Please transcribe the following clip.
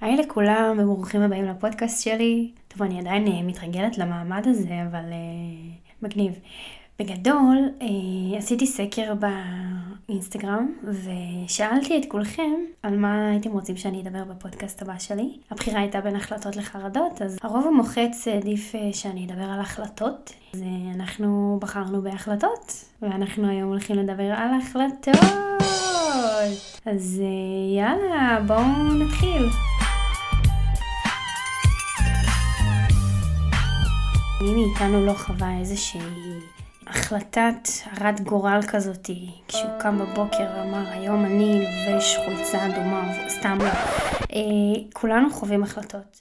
היי לכולם וברוכים הבאים לפודקאסט שלי. טוב, אני עדיין אה, מתרגלת למעמד הזה, אבל uh, מגניב. בגדול, uh, עשיתי סקר באינסטגרם ושאלתי את כולכם על מה הייתם רוצים שאני אדבר בפודקאסט הבא שלי. הבחירה הייתה בין החלטות לחרדות, אז הרוב המוחץ העדיף שאני אדבר על החלטות. אז uh, אנחנו בחרנו בהחלטות, ואנחנו היום הולכים לדבר על החלטות. אז יאללה, בואו נתחיל. מי מאיתנו לא חווה איזושהי החלטת הרת גורל כזאתי, כשהוא קם בבוקר ואמר, היום אני לובש חולצה אדומה, סתם לא. אה, כולנו חווים החלטות.